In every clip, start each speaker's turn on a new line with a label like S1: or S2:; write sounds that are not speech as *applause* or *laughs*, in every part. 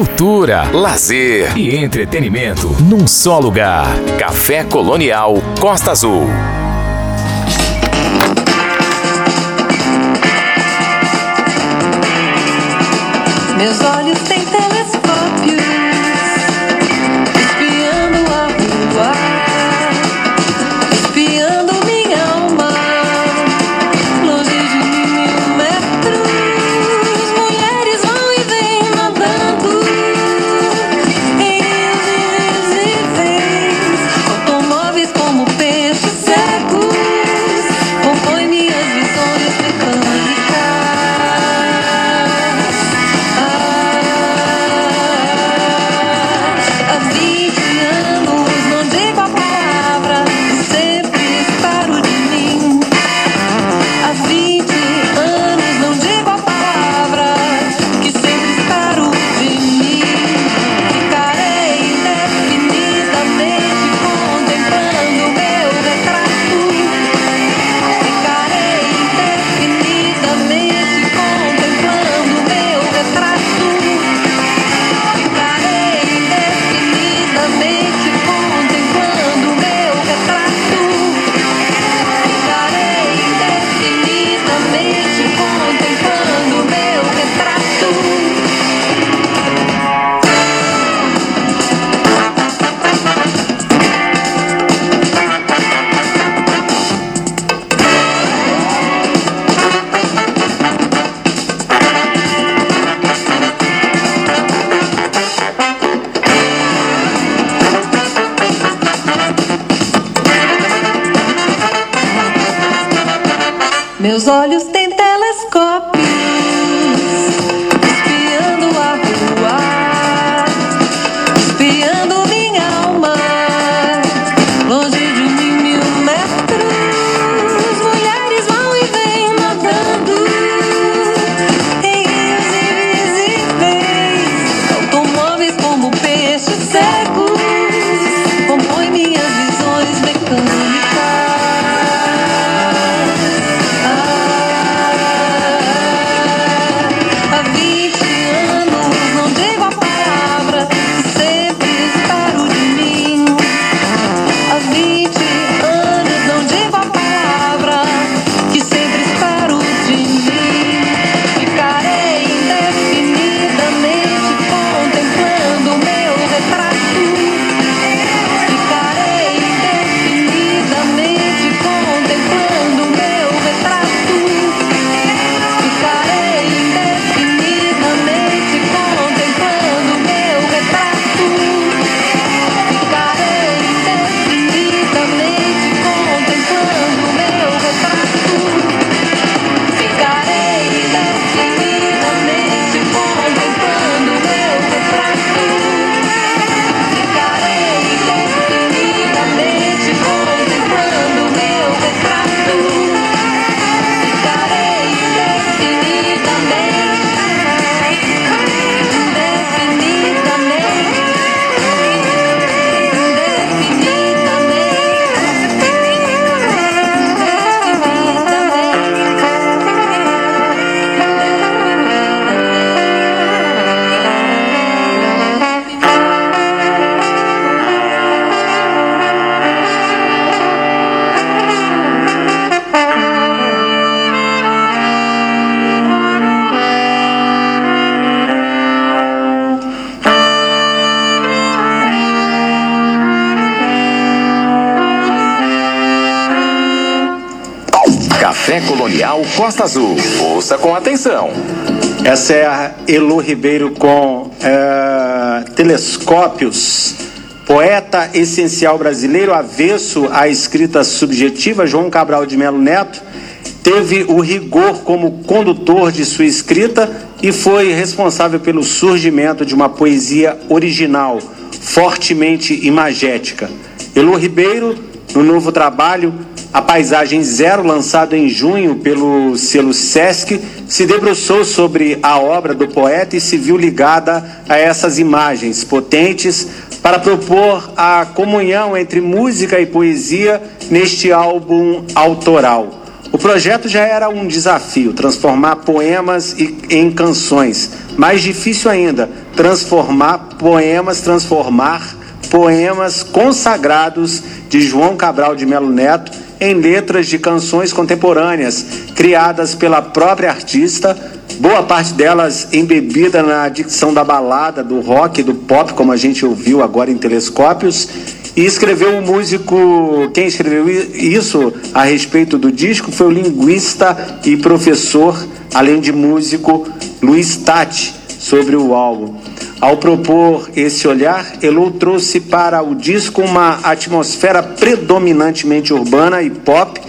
S1: cultura, lazer e entretenimento num só lugar. Café Colonial Costa Azul.
S2: Meus olhos têm Meus olhos têm
S1: Costa Azul. Ouça com atenção.
S3: Essa é a Elu Ribeiro com é, Telescópios. Poeta essencial brasileiro, avesso à escrita subjetiva, João Cabral de Melo Neto, teve o rigor como condutor de sua escrita e foi responsável pelo surgimento de uma poesia original, fortemente imagética. Elu Ribeiro, no novo trabalho, a Paisagem Zero, lançado em junho pelo selo Sesc, se debruçou sobre a obra do poeta e se viu ligada a essas imagens potentes para propor a comunhão entre música e poesia neste álbum autoral. O projeto já era um desafio, transformar poemas em canções. Mais difícil ainda, transformar poemas, transformar poemas consagrados de João Cabral de Melo Neto em letras de canções contemporâneas, criadas pela própria artista, boa parte delas embebida na dicção da balada, do rock, do pop, como a gente ouviu agora em Telescópios, e escreveu um músico, quem escreveu isso a respeito do disco foi o linguista e professor, além de músico, Luiz Tati, sobre o álbum. Ao propor esse olhar, Elu trouxe para o disco uma atmosfera predominantemente urbana e pop,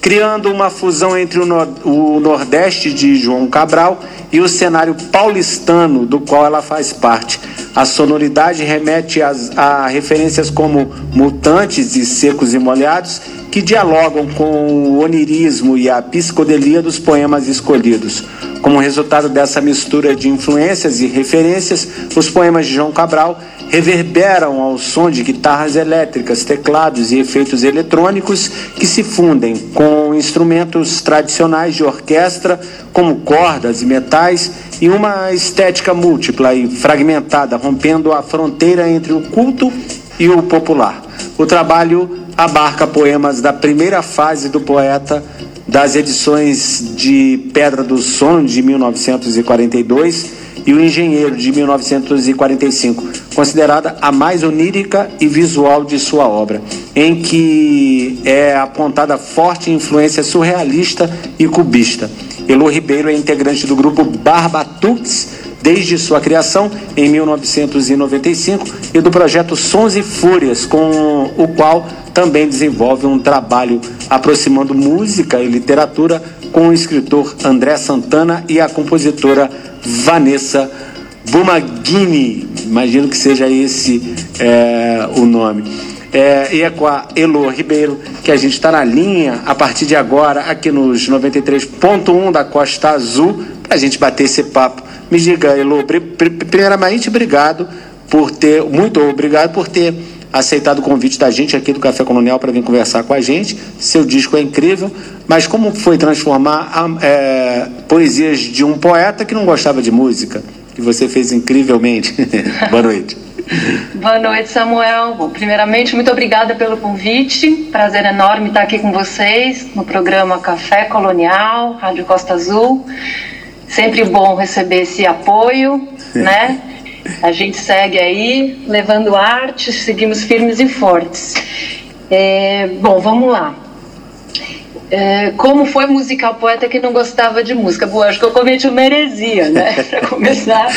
S3: criando uma fusão entre o Nordeste de João Cabral e o cenário paulistano do qual ela faz parte. A sonoridade remete às, a referências como mutantes e secos e molhados, que dialogam com o onirismo e a psicodelia dos poemas escolhidos. Como resultado dessa mistura de influências e referências, os poemas de João Cabral reverberam ao som de guitarras elétricas, teclados e efeitos eletrônicos que se fundem com instrumentos tradicionais de orquestra, como cordas e metais, e uma estética múltipla e fragmentada, rompendo a fronteira entre o culto e o popular. O trabalho abarca poemas da primeira fase do poeta das edições de Pedra do Som de 1942 e O Engenheiro, de 1945, considerada a mais onírica e visual de sua obra, em que é apontada forte influência surrealista e cubista. Elo Ribeiro é integrante do grupo Barbatux desde sua criação em 1995 e do projeto Sons e Fúrias, com o qual também desenvolve um trabalho aproximando música e literatura com o escritor André Santana e a compositora Vanessa Bumaghini, imagino que seja esse é, o nome. É, e é com a Elo Ribeiro que a gente está na linha a partir de agora, aqui nos 93.1 da Costa Azul, para a gente bater esse papo. Me diga, Elo, primeiramente, obrigado por ter, muito obrigado por ter aceitado o convite da gente aqui do Café Colonial para vir conversar com a gente. Seu disco é incrível, mas como foi transformar é, poesias de um poeta que não gostava de música, que você fez incrivelmente? *laughs* Boa noite.
S4: Boa noite, Samuel. Bom, primeiramente, muito obrigada pelo convite. Prazer enorme estar aqui com vocês no programa Café Colonial, Rádio Costa Azul. Sempre bom receber esse apoio, né? A gente segue aí levando arte, seguimos firmes e fortes. É, bom, vamos lá. É, como foi musical poeta que não gostava de música? Bom, acho que eu cometi uma heresia, né? *laughs* Para começar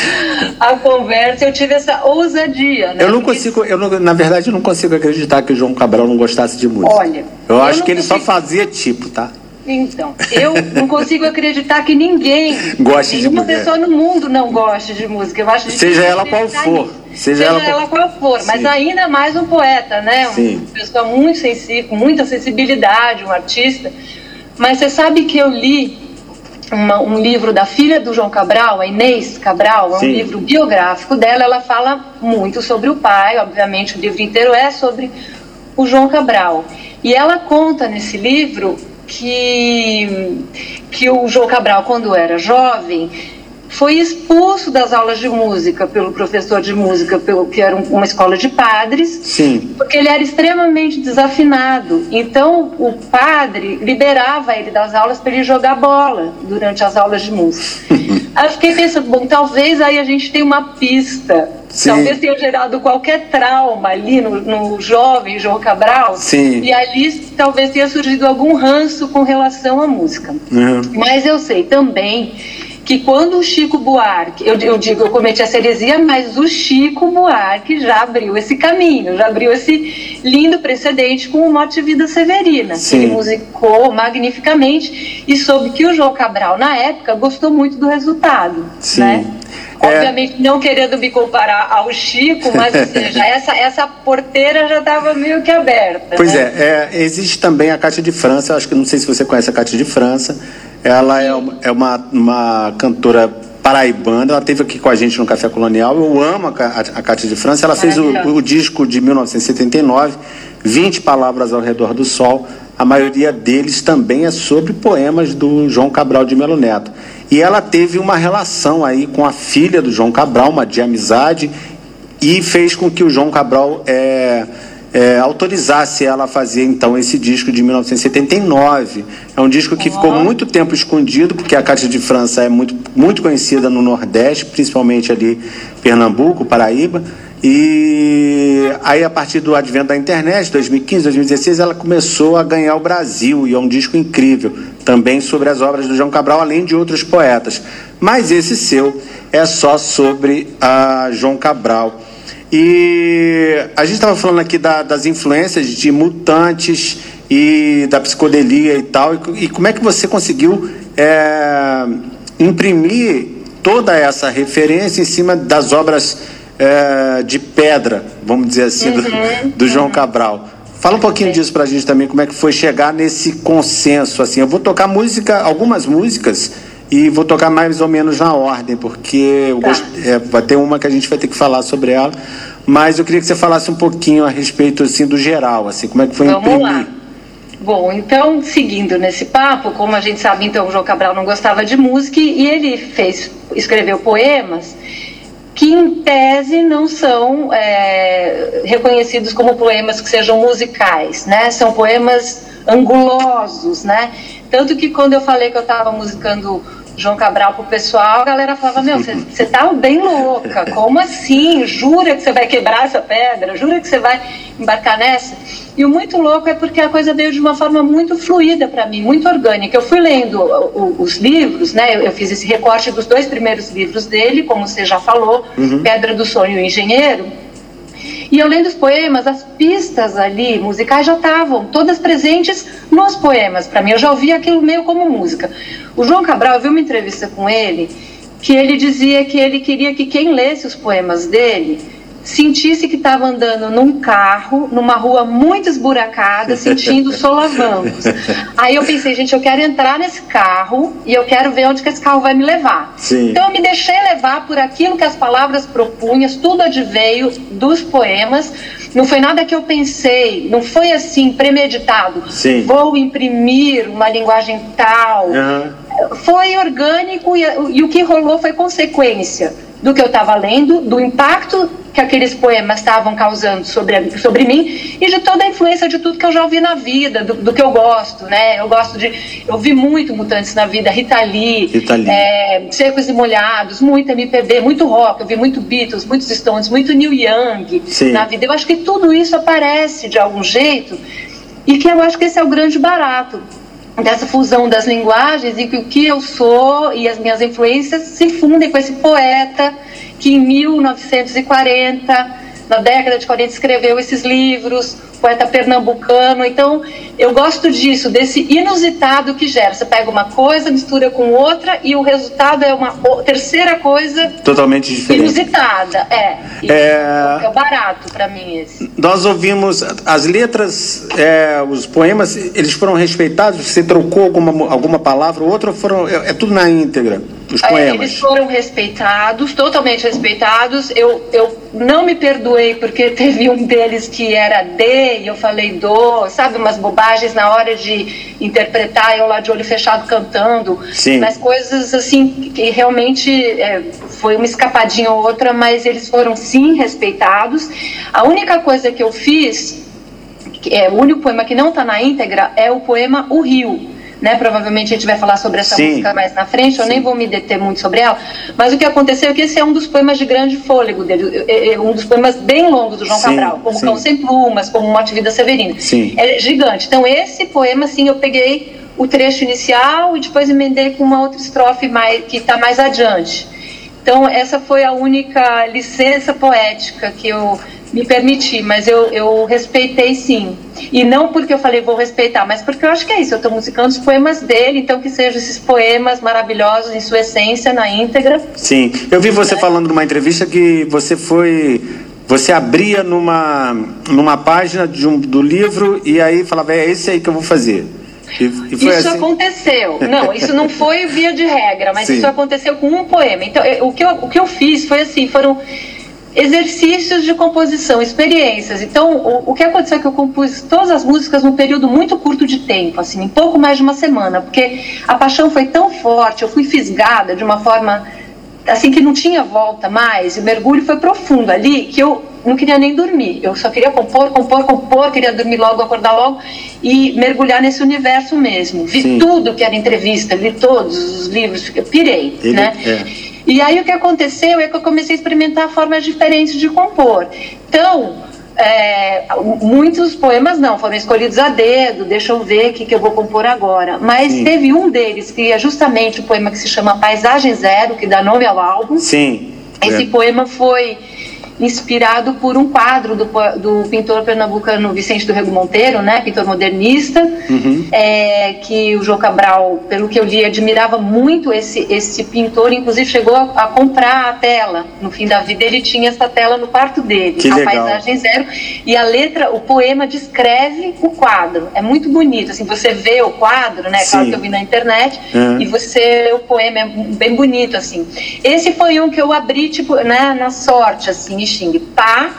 S4: a conversa, eu tive essa ousadia. Né?
S3: Eu não consigo, eu não, na verdade, eu não consigo acreditar que o João Cabral não gostasse de música.
S4: Olha,
S3: eu, eu acho que ele consigo... só fazia tipo, tá?
S4: Então, eu não consigo acreditar que ninguém,
S3: goste nenhuma
S4: pessoa no mundo não goste de música. Eu acho
S3: Seja ela qual for.
S4: Seja, Seja ela, ela, qual for, mas ainda mais um poeta, né? Sim. Uma pessoa muito sensível, muita sensibilidade, um artista. Mas você sabe que eu li uma, um livro da filha do João Cabral, a Inês Cabral, é um Sim. livro biográfico dela. Ela fala muito sobre o pai, obviamente o livro inteiro é sobre o João Cabral. E ela conta nesse livro que, que o João Cabral, quando era jovem, foi expulso das aulas de música pelo professor de música, pelo que era uma escola de padres,
S3: Sim.
S4: porque ele era extremamente desafinado. Então o padre liberava ele das aulas para ele jogar bola durante as aulas de música. *laughs* aí eu fiquei pensando, bom, talvez aí a gente tenha uma pista. Sim. Talvez tenha gerado qualquer trauma ali no, no jovem João Cabral.
S3: Sim.
S4: E ali talvez tenha surgido algum ranço com relação à música.
S3: Uhum.
S4: Mas eu sei também que quando o Chico Buarque, eu, eu digo, eu cometi essa heresia, mas o Chico Buarque já abriu esse caminho, já abriu esse lindo precedente com o Mote Vida Severina.
S3: Sim.
S4: Ele musicou magnificamente e soube que o João Cabral, na época, gostou muito do resultado.
S3: Sim.
S4: Né? É. Obviamente, não querendo me comparar ao Chico, mas *laughs* ou seja, essa, essa porteira já estava meio que aberta.
S3: Pois
S4: né?
S3: é, é, existe também a Cátia de França, acho que não sei se você conhece a Cátia de França, ela é, uma, é uma, uma cantora paraibana, ela esteve aqui com a gente no Café Colonial. Eu amo a, a, a Cátia de França. Ela fez o, o, disco de 1979, 20 Palavras ao Redor do Sol. a maioria deles também é sobre poemas do João Cabral de Melo Neto. E ela teve uma relação aí com a filha do João Cabral, uma de amizade, e fez com que o João Cabral é, é, autorizasse ela a fazer então esse disco de 1979. É um disco que ficou muito tempo escondido, porque a Caixa de França é muito, muito conhecida no Nordeste, principalmente ali Pernambuco, Paraíba. E aí, a partir do advento da internet, 2015, 2016, ela começou a ganhar o Brasil, e é um disco incrível, também sobre as obras do João Cabral, além de outros poetas. Mas esse seu é só sobre a João Cabral. E a gente estava falando aqui da, das influências de mutantes e da psicodelia e tal, e, e como é que você conseguiu é, imprimir toda essa referência em cima das obras é, de pedra, vamos dizer assim, uhum, do, do, João. Cabral. Fala um pouquinho disso para a gente também, como é que foi chegar nesse consenso, assim. Eu vou tocar música, algumas músicas, e vou tocar mais ou menos na ordem, porque tá. gost... é, vai ter uma que a gente vai ter que falar sobre ela, mas eu queria que você falasse um pouquinho a respeito, assim, do geral, assim, como é que foi
S4: Vamos imprimir. Lá. Bom, então, seguindo nesse papo, como a gente sabe, então, o João Cabral não gostava de música e ele fez, escreveu poemas que em tese não são é, reconhecidos como poemas que sejam musicais, né? São poemas angulosos, né? Tanto que quando eu falei que eu estava musicando João Cabral pro pessoal, a galera falava, meu, você tá bem louca, como assim? Jura que você vai quebrar essa pedra? Jura que você vai embarcar nessa? E o muito louco é porque a coisa veio de uma forma muito fluida para mim, muito orgânica. Eu fui lendo os livros, né? Eu, fiz esse recorte dos dois primeiros livros dele, como você já falou, uhum. Pedra do Sonho e o Engenheiro. E eu lendo os poemas, as pistas ali musicais já estavam todas presentes nos poemas. Para mim, eu já ouvia aquilo meio como música. O João Cabral, eu vi uma entrevista com ele que ele dizia que ele queria que quem lesse os poemas dele sentisse que estava andando num carro, numa rua muito esburacada, sentindo solavancos. *laughs* Aí eu pensei, gente, eu quero entrar nesse carro e eu quero ver onde que esse carro vai me levar. Sim. Então eu me deixei levar por aquilo que as palavras propunham, tudo adveio dos poemas. Não foi nada que eu pensei, não foi assim premeditado. Sim. Vou imprimir uma linguagem tal. Uhum. Foi orgânico e, e o que rolou foi consequência do que eu estava lendo, do impacto que aqueles poemas estavam causando sobre, sobre mim e de toda a influência de tudo que eu já ouvi na vida, do, do que eu gosto, né? Eu gosto de. Eu vi muito Mutantes na vida, Rita Lee, Rita Lee. É, Secos e Molhados, muito MPB, muito rock, eu vi muito Beatles, muitos Stones, muito Neil Young Sim. na vida. Eu acho que tudo isso aparece de algum jeito e que eu acho que esse é o grande barato dessa fusão das linguagens e que o que eu sou e as minhas influências se fundem com esse poeta que em 1940, na década de 40, escreveu esses livros, poeta pernambucano. Então, eu gosto disso, desse inusitado que gera. Você pega uma coisa, mistura com outra e o resultado é uma terceira coisa
S3: totalmente diferente.
S4: Inusitada, é. É, é barato para mim esse.
S3: Nós ouvimos as letras, é, os poemas, eles foram respeitados? Você trocou alguma, alguma palavra ou outra? Ou foram, é, é tudo na íntegra? Os poemas?
S4: Eles foram respeitados, totalmente respeitados. Eu, eu não me perdoei porque *laughs* teve um deles que era D e eu falei do, sabe, umas bobagens na hora de interpretar, eu lá de olho fechado cantando. Sim. Mas coisas assim que realmente é, foi uma escapadinha ou outra, mas eles foram sim respeitados. A única coisa que eu fiz, é, o único poema que não está na íntegra é o poema O Rio né? Provavelmente a gente vai falar sobre essa Sim. música mais na frente, eu Sim. nem vou me deter muito sobre ela. Mas o que aconteceu é que esse é um dos poemas de grande fôlego dele, é, um dos poemas bem longos do João Sim. Cabral, como. Cão Sem Plumas, como Morte Vida Severina. É gigante. Então esse poema, assim, eu peguei o trecho inicial e depois emendei com uma outra estrofe mais, que está mais adiante. Então essa foi a única licença poética que eu me permiti, mas eu, eu respeitei sim. E não porque eu falei vou respeitar, mas porque eu acho que é isso. Eu estou musicando os poemas dele, então que sejam esses poemas maravilhosos em sua essência, na íntegra.
S3: Sim. Eu vi você é. falando numa entrevista que você foi. Você abria numa, numa página de um, do livro e aí falava, é esse aí que eu vou fazer.
S4: E, e isso assim? aconteceu. Não, isso não foi via de regra, mas Sim. isso aconteceu com um poema. Então, eu, o, que eu, o que eu fiz foi assim, foram exercícios de composição, experiências. Então, o, o, que aconteceu é que eu compus todas as músicas num período muito curto de tempo, assim, em pouco mais de uma semana, porque a paixão foi tão forte, eu fui fisgada de uma forma assim que não tinha volta mais, e o mergulho foi profundo ali, que eu não queria nem dormir. Eu só queria compor, compor, compor, queria dormir logo, acordar logo e mergulhar nesse universo mesmo. Vi Sim. tudo que era entrevista, li todos os livros, pirei, Ele, né? É. E aí o que aconteceu é que eu comecei a experimentar formas diferentes de compor. Então, é, muitos poemas não foram escolhidos a dedo, deixa eu ver o que, que eu vou compor agora. Mas Sim. teve um deles que é justamente o poema que se chama Paisagem Zero, que dá nome ao álbum.
S3: Sim.
S4: Esse é. poema foi inspirado por um quadro do, do pintor pernambucano Vicente do Rego Monteiro, né, pintor modernista, uhum. é, que o João Cabral, pelo que eu li, admirava muito esse, esse pintor, inclusive chegou a, a comprar a tela, no fim da vida ele tinha essa tela no quarto dele,
S3: que
S4: a
S3: legal.
S4: paisagem zero, e a letra, o poema descreve o quadro, é muito bonito, assim, você vê o quadro, né, Sim. claro que eu vi na internet, uhum. e você, o poema é bem bonito, assim. Esse foi um que eu abri, tipo, né, na sorte, assim, Xing, pá,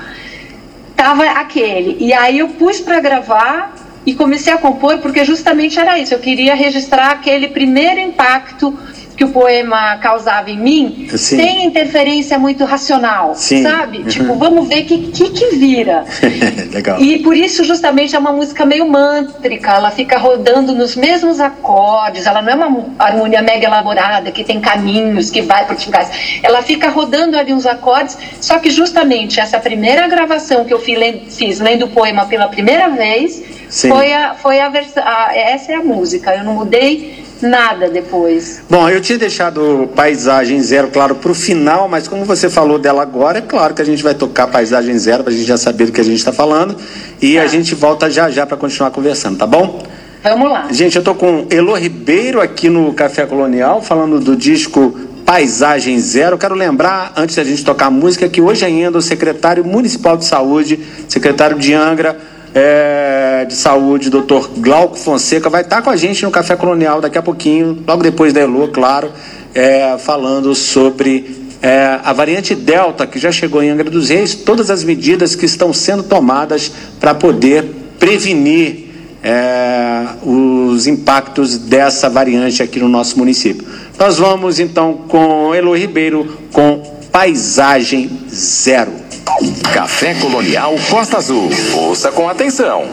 S4: tava aquele. E aí eu pus para gravar e comecei a compor porque justamente era isso. Eu queria registrar aquele primeiro impacto que o poema causava em mim, Sim. sem interferência muito racional, Sim. sabe? Uhum. Tipo, vamos ver o que, que, que vira. *laughs*
S3: Legal.
S4: E por isso, justamente, é uma música meio mântrica, ela fica rodando nos mesmos acordes, ela não é uma harmonia mega elaborada, que tem caminhos, que vai por tingais. Ela fica rodando ali uns acordes, só que justamente essa primeira gravação que eu fiz lendo o poema pela primeira vez, Sim. foi a, foi a versão, essa é a música, eu não mudei nada depois.
S3: Bom, eu tinha deixado Paisagem Zero, claro, para o final, mas como você falou dela agora, é claro que a gente vai tocar Paisagem Zero para a gente já saber do que a gente está falando e tá. a gente volta já já para continuar conversando, tá bom?
S4: Vamos lá.
S3: Gente, eu estou com Elo Ribeiro aqui no Café Colonial, falando do disco Paisagem Zero. Quero lembrar, antes da gente tocar a música, que hoje ainda o secretário municipal de saúde, secretário de Angra, é, de Saúde, doutor Glauco Fonseca, vai estar com a gente no Café Colonial daqui a pouquinho, logo depois da Elo, claro, é, falando sobre é, a variante Delta, que já chegou em Angra dos Reis, todas as medidas que estão sendo tomadas para poder prevenir é, os impactos dessa variante aqui no nosso município. Nós vamos então com Elo Ribeiro com Paisagem Zero.
S1: Café Colonial Costa Azul. Ouça com atenção.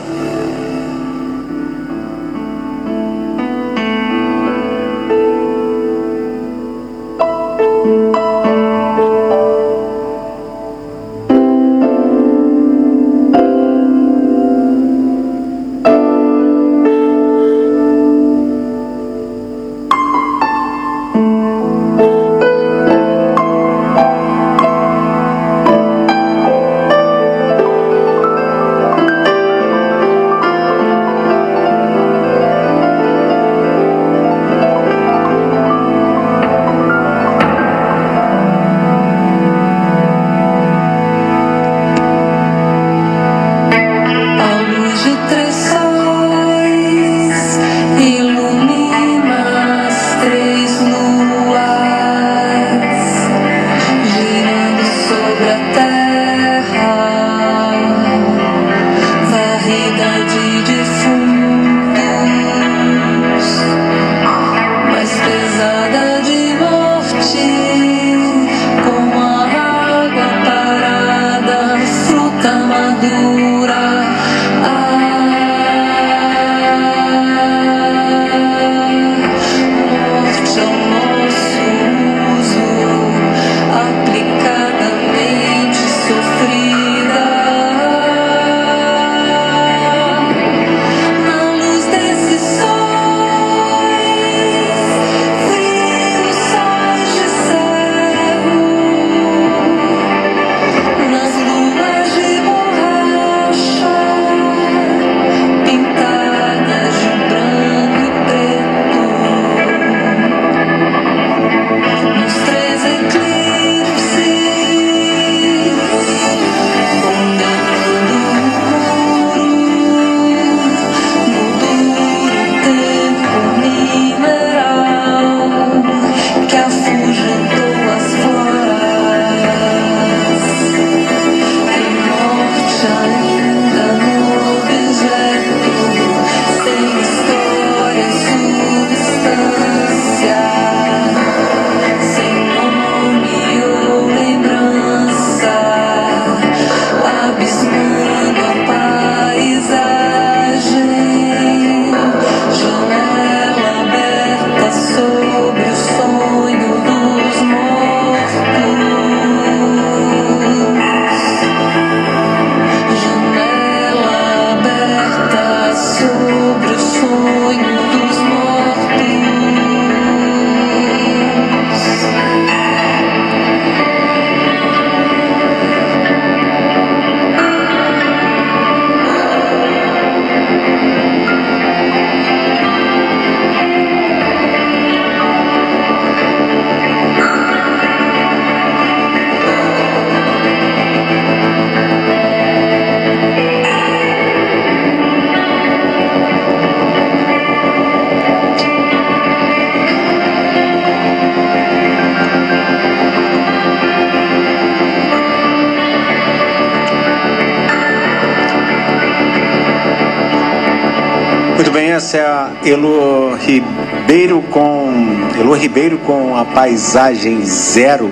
S3: Elo Ribeiro com Elo Ribeiro com a paisagem zero.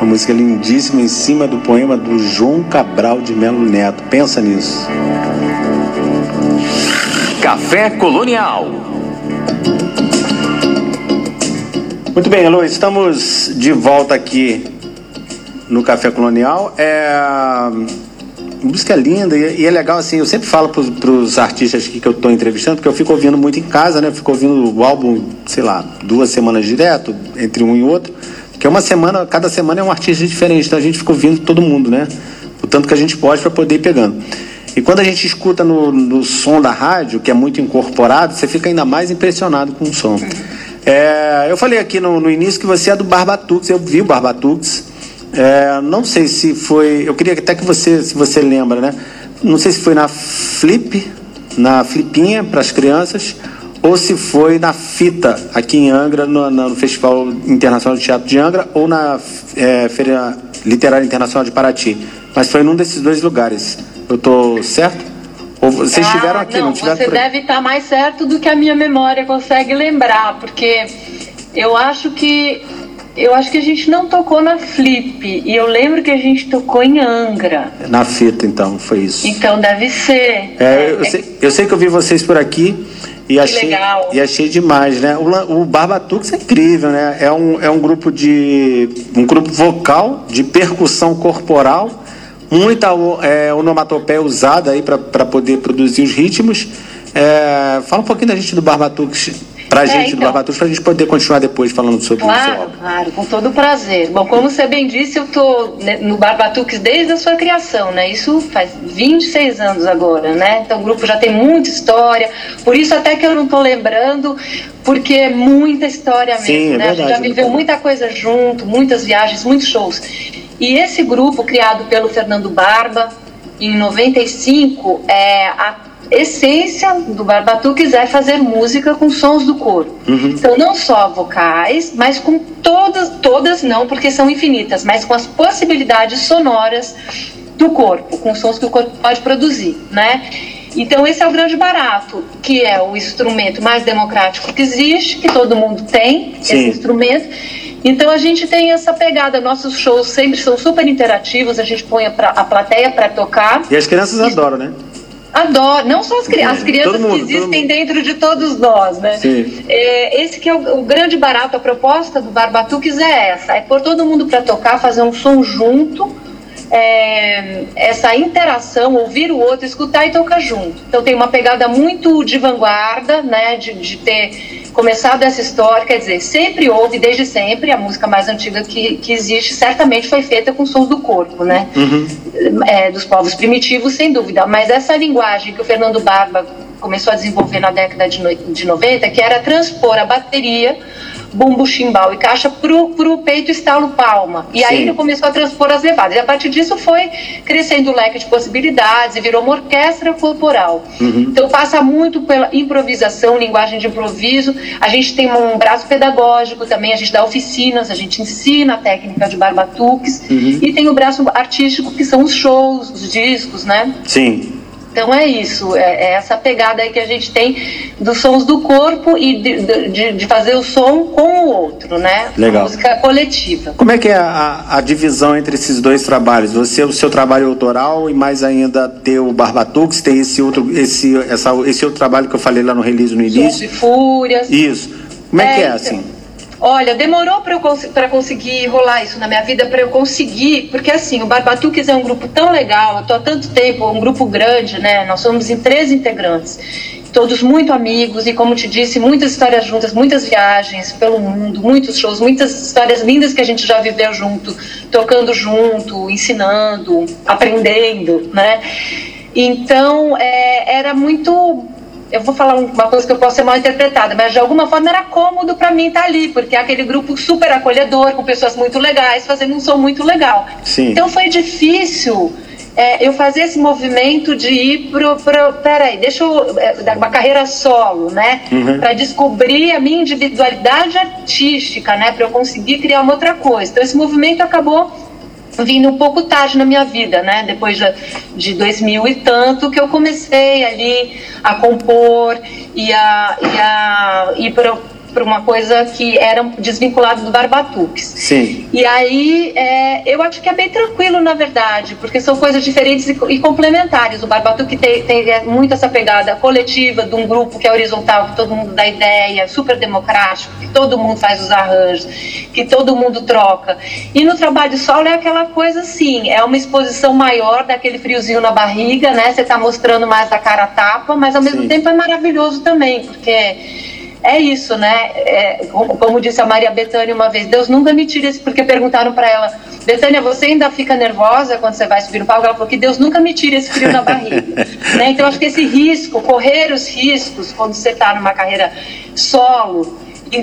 S3: Uma música lindíssima em cima do poema do João Cabral de Melo Neto. Pensa nisso.
S1: Café Colonial.
S3: Muito bem, Elo, estamos de volta aqui no Café Colonial. É música linda e, e, é legal assim. Eu sempre falo para os artistas que, que eu estou entrevistando, porque eu fico ouvindo muito em casa, né? Eu fico ouvindo o álbum, sei lá, duas semanas direto, entre um e outro. Que é uma semana, cada semana é um artista diferente, então a gente fica ouvindo todo mundo, né? O tanto que a gente pode para poder ir pegando. E quando a gente escuta no, no, som da rádio, que é muito incorporado, você fica ainda mais impressionado com o som. É, eu falei aqui no, no, início que você é do Barbatux, eu vi o Barbatux. É, não sei se foi. Eu queria até que você, se você lembra, né? Não sei se foi na Flip, na Flipinha para as crianças, ou se foi na Fita, aqui em Angra, no, no Festival Internacional de Teatro de Angra, ou na é, Feira Literária Internacional de Paraty. Mas foi num desses dois lugares. Eu estou certo? Ou vocês ah, estiveram aqui, não, não
S4: tiveram Você deve estar tá mais certo do que a minha memória consegue lembrar, porque eu acho que eu acho que a gente não tocou na Flip. E eu lembro que a gente tocou em Angra.
S3: Na fita, então, foi isso.
S4: Então deve ser.
S3: É, eu, sei, eu sei que eu vi vocês por aqui. E que achei, legal. e achei demais, né? O, o Barbatux é incrível, né? É um, é um grupo de. um grupo vocal de percussão corporal, muita é, onomatopeia usada aí para poder produzir os ritmos. É, fala um pouquinho da gente do Barbatux para a é, gente então, do Lavatus, para a gente poder continuar depois falando sobre
S4: claro, isso. Claro, com todo prazer. Bom, como você bem disse, eu estou né, no Barbatux desde a sua criação, né? Isso faz 26 anos agora, né? Então o grupo já tem muita história, por isso até que eu não estou lembrando, porque é muita história mesmo, Sim, é né? Verdade, a gente já viveu muita coisa junto, muitas viagens, muitos shows. E esse grupo, criado pelo Fernando Barba, em 95, é, a essência do Barbatuques é fazer música com sons do corpo. Uhum. Então, não só vocais, mas com todas, todas não, porque são infinitas, mas com as possibilidades sonoras do corpo, com sons que o corpo pode produzir, né? Então, esse é o grande barato, que é o instrumento mais democrático que existe, que todo mundo tem, Sim. esse instrumento. Então, a gente tem essa pegada. Nossos shows sempre são super interativos, a gente põe a, pra, a plateia para tocar.
S3: E as crianças e... adoram, né?
S4: Adoro, não só as, cri as crianças mundo, que existem dentro de todos nós, né? Sim. É, esse que é o, o, grande barato, a proposta do Barbatuques é essa, é pôr todo mundo para tocar, fazer um som junto, é, essa interação, ouvir o outro, escutar e tocar junto. Então tem uma pegada muito de vanguarda, né? De, de ter começado essa história, quer dizer, sempre houve, desde sempre, a música mais antiga que, que existe certamente foi feita com sons do corpo, né? Uhum. É, dos povos primitivos, sem dúvida. Mas essa linguagem que o Fernando Barba começou a desenvolver na década de, no, de 90, que era transpor a bateria bumbo, chimbal e caixa pro, pro peito estalo palma. E Sim. aí ele começou a transpor as levadas. E a partir disso foi crescendo o leque de possibilidades e virou uma orquestra corporal. Uhum. Então passa muito pela improvisação, linguagem de improviso. A gente tem um braço pedagógico também, a gente dá oficinas, a gente ensina a técnica de barbatuques. Uhum. E tem o braço artístico, que são os shows, os discos, né?
S3: Sim.
S4: Então é isso, é, é, essa pegada aí que a gente tem dos sons do corpo e de, de, de fazer o som com o outro, né?
S3: Legal.
S4: A música coletiva.
S3: Como é que é a, a, divisão entre esses dois trabalhos? Você, o seu trabalho autoral e mais ainda ter o Barbatux, tem esse outro, esse, essa, esse outro trabalho que eu falei lá no release no início? Sons
S4: e Fúrias.
S3: Isso. Como é, é que é então, assim?
S4: Olha, demorou para cons conseguir rolar isso na minha vida, para eu conseguir, porque assim, o Barbatuques é um grupo tão legal, eu tô há tanto tempo, um grupo grande, né? Nós somos em três integrantes, todos muito amigos e, como te disse, muitas histórias juntas, muitas viagens pelo mundo, muitos shows, muitas histórias lindas que a gente já viveu junto, tocando junto, ensinando, aprendendo, né? Então, é, era muito eu vou falar uma coisa que eu posso ser mal interpretada, mas de alguma forma era cômodo para mim estar tá ali, porque é aquele grupo super acolhedor, com pessoas muito legais, fazendo um som muito legal.
S3: Sim.
S4: Então foi difícil é, eu fazer esse movimento de ir pro, pro peraí, deixa eu é, dar uma carreira solo, né? Uhum. Para descobrir a minha individualidade artística, né? Para eu conseguir criar uma outra coisa. Então esse movimento acabou vindo um pouco tarde na minha vida, né? Depois de, de 2000 e tanto que eu comecei ali a compor e a, e a ir para uma coisa que era desvinculado do Barbatuques.
S3: Sim.
S4: E aí é, eu acho que é bem tranquilo, na verdade, porque são coisas diferentes e, e complementares. O Barbatuque tem, tem é, muito essa pegada coletiva de um grupo que é horizontal, que todo mundo dá ideia, super democrático, que todo mundo faz os arranjos, que todo mundo troca. E no trabalho solo é aquela coisa assim, é uma exposição maior daquele friozinho na barriga, né? Você está mostrando mais a cara a tapa, mas ao mesmo Sim. tempo é maravilhoso também, porque é isso, né? É, como disse a Maria Bethânia uma vez, Deus nunca me tira isso, porque perguntaram para ela, Bethânia, você ainda fica nervosa quando você vai subir no palco? Ela falou que Deus nunca me tira esse frio na barriga. *laughs* né? Então, acho que esse risco, correr os riscos quando você está numa carreira solo,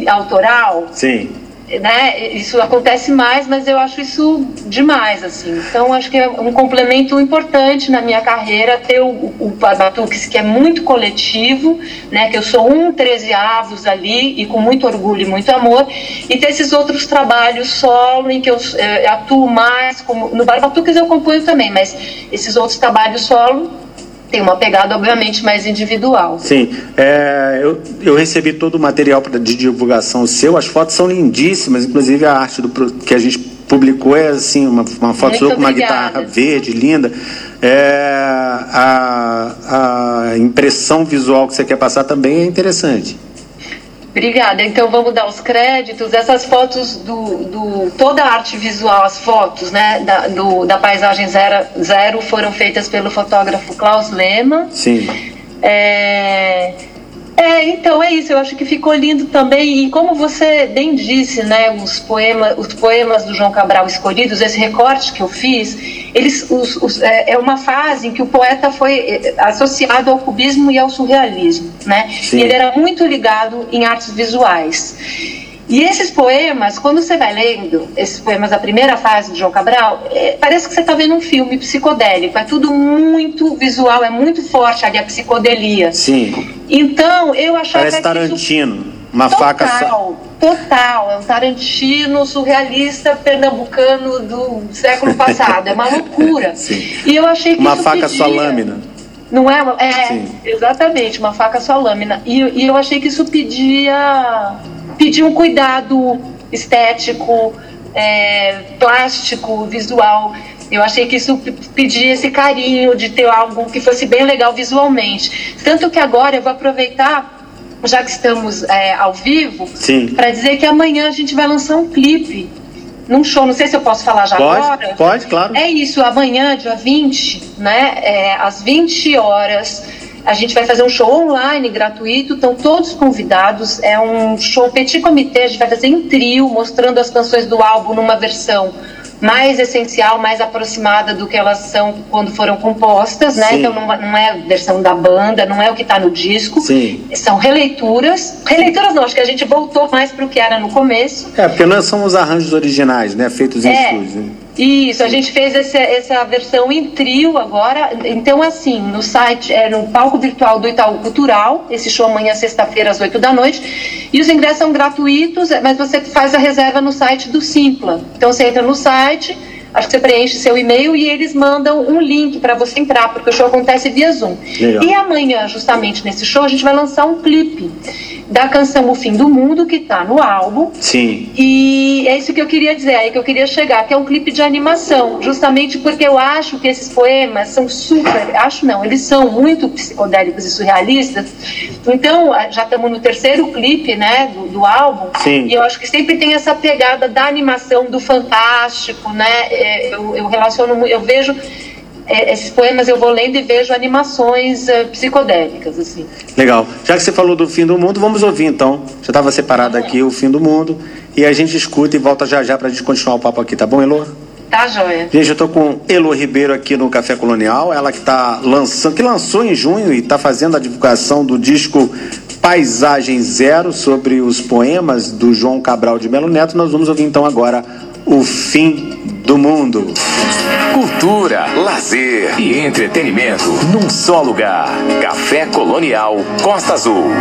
S4: autoral,
S3: Sim
S4: né, isso acontece mais, mas eu acho isso demais, assim. Então, acho que é um complemento importante na minha carreira ter o, o Batuques, que é muito coletivo, né, que eu sou um 13 avos ali e com muito orgulho e muito amor, e ter esses outros trabalhos solo em que eu é, atuo mais, como, no Barbatuques eu componho também, mas esses outros trabalhos solo tem uma pegada, obviamente, mais individual.
S3: Sim. É, eu, eu recebi todo o material de divulgação seu, as fotos são lindíssimas, inclusive a arte do, que a gente publicou é assim, uma, uma foto sua com uma guitarra verde, linda. É, a, a impressão visual que você quer passar também é interessante.
S4: Obrigada. Então vamos dar os créditos. Essas fotos do, do toda a arte visual, as fotos, né, da, do, da paisagem zero, zero foram feitas pelo fotógrafo Klaus Lema.
S3: Sim.
S4: É, é, então é isso. Eu acho que ficou lindo também. E como você bem disse, né, os poemas, os poemas do João Cabral escolhidos, esse recorte que eu fiz, eles, os, os, é, é, uma fase em que o poeta foi é, associado ao cubismo e ao surrealismo, né? Sim. E ele era muito ligado em artes visuais. E esses poemas, quando você vai lendo esses poemas da primeira fase de João Cabral, é, parece que você está vendo um filme psicodélico. É tudo muito visual, é muito forte ali a psicodelia.
S3: Sim.
S4: Então, eu achava
S3: Parece
S4: que
S3: Tarantino. Isso... Uma
S4: total,
S3: faca só.
S4: Total, é um Tarantino surrealista pernambucano do século *laughs* passado. É uma loucura.
S3: Sim.
S4: E eu achei que
S3: uma faca
S4: pedia...
S3: só lâmina.
S4: Não é? É, Sim. exatamente, uma faca só lâmina. E, e eu achei que isso pedia pedir um cuidado estético, é, plástico, visual. Eu achei que isso pedia esse carinho de ter algo que fosse bem legal visualmente. Tanto que agora eu vou aproveitar, já que estamos é, ao vivo, para dizer que amanhã a gente vai lançar um clipe num show, não sei se eu posso falar já
S3: pode,
S4: agora.
S3: Pode, claro.
S4: É isso, amanhã, dia 20, né, é, às 20 horas, a gente vai fazer um show online gratuito, estão todos convidados. É um show petit comité, a gente vai fazer em trio, mostrando as canções do álbum numa versão mais essencial, mais aproximada do que elas são quando foram compostas, né? Sim. Então não, não, é a versão da banda, não é o que está no disco.
S3: Sim.
S4: São releituras. Releituras não, acho que a gente voltou mais para o que era no começo.
S3: É, porque não são os arranjos originais, né? Feitos em é. estúdio.
S4: Isso, a gente fez essa, essa versão em trio agora. Então, assim, no site, é no palco virtual do Itaú Cultural, esse show amanhã, sexta-feira, às 8 da noite. E os ingressos são gratuitos, mas você faz a reserva no site do Simpla. Então, você entra no site Acho que você preenche seu e-mail e eles mandam um link para você entrar, porque o show acontece via Zoom.
S3: Legal.
S4: E amanhã, justamente nesse show, a gente vai lançar um clipe da canção O Fim do Mundo, que está no álbum.
S3: Sim.
S4: E é isso que eu queria dizer, é aí que eu queria chegar, que é um clipe de animação, justamente porque eu acho que esses poemas são super, acho não, eles são muito psicodélicos e surrealistas. Então, já estamos no terceiro clipe, né, do, do álbum.
S3: Sim.
S4: E eu acho que sempre tem essa pegada da animação, do fantástico, né? É, eu, eu relaciono, eu vejo é, esses poemas eu vou lendo e vejo animações é, psicodélicas, assim.
S3: Legal. Já que você falou do fim do mundo, vamos ouvir então. Já estava separado aqui o fim do mundo. E a gente escuta e volta já já para a gente continuar o papo aqui, tá bom, Elô?
S4: Tá, joia.
S3: Gente, eu estou com Elo Ribeiro aqui no Café Colonial, ela que tá lançando, que lançou em junho e está fazendo a divulgação do disco Paisagem Zero sobre os poemas do João Cabral de Melo Neto. Nós vamos ouvir então agora o fim do mundo.
S1: Cultura, lazer e entretenimento num só lugar. Café Colonial Costa Azul.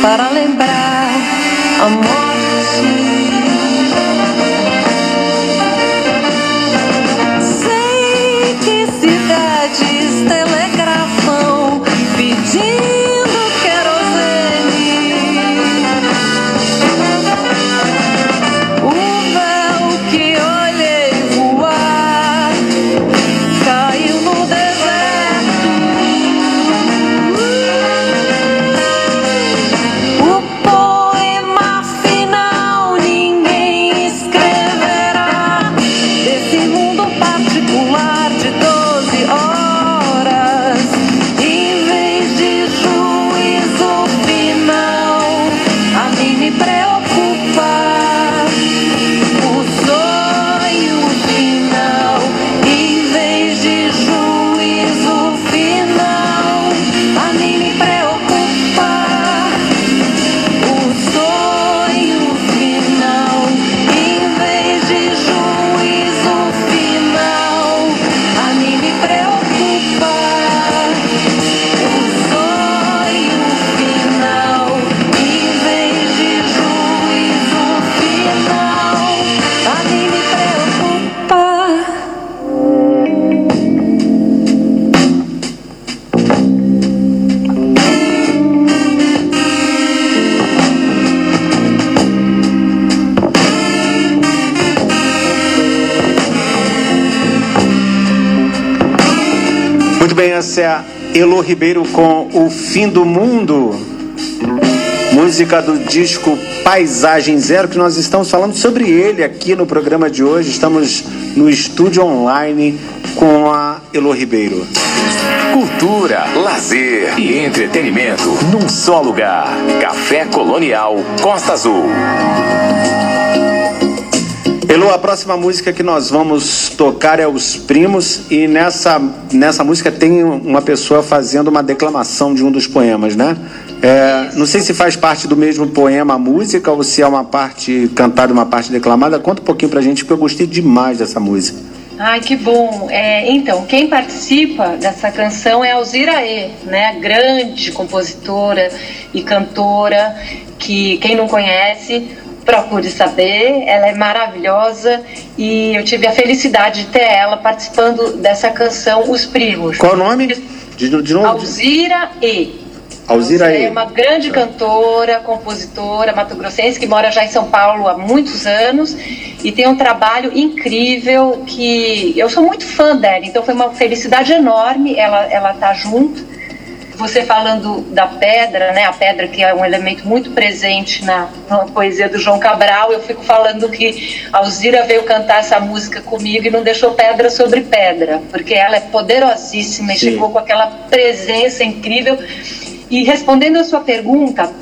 S1: para lembrar amor.
S3: Sequência, Elo Ribeiro com O Fim do Mundo, música do disco Paisagem Zero, que nós estamos falando sobre ele aqui no programa de hoje. Estamos no estúdio online com a Elo Ribeiro.
S1: Cultura, lazer e entretenimento num só lugar. Café Colonial Costa Azul.
S3: Elo, a próxima música que nós vamos tocar é Os Primos e nessa, nessa música tem uma pessoa fazendo uma declamação de um dos poemas, né? É, não sei se faz parte do mesmo poema a música ou se é uma parte cantada uma parte declamada. Conta um pouquinho pra gente, porque eu gostei demais dessa música.
S4: Ai, que bom. É, então, quem participa dessa canção é Alzira E, né? Grande compositora e cantora que, quem não conhece, procure saber, ela é maravilhosa e eu tive a felicidade de ter ela participando dessa canção Os Primos.
S3: Qual o nome?
S4: De, de novo? Alzira E.
S3: Alzira
S4: E. É uma grande cantora, compositora mato-grossense que mora já em São Paulo há muitos anos e tem um trabalho incrível que eu sou muito fã dela, então foi uma felicidade enorme ela ela tá junto você falando da pedra, né, a pedra que é um elemento muito presente na, na, poesia do João Cabral, eu fico falando que Alzira veio cantar essa música comigo e não deixou pedra sobre pedra, porque ela é poderosíssima e chegou com aquela presença incrível. E respondendo a sua pergunta,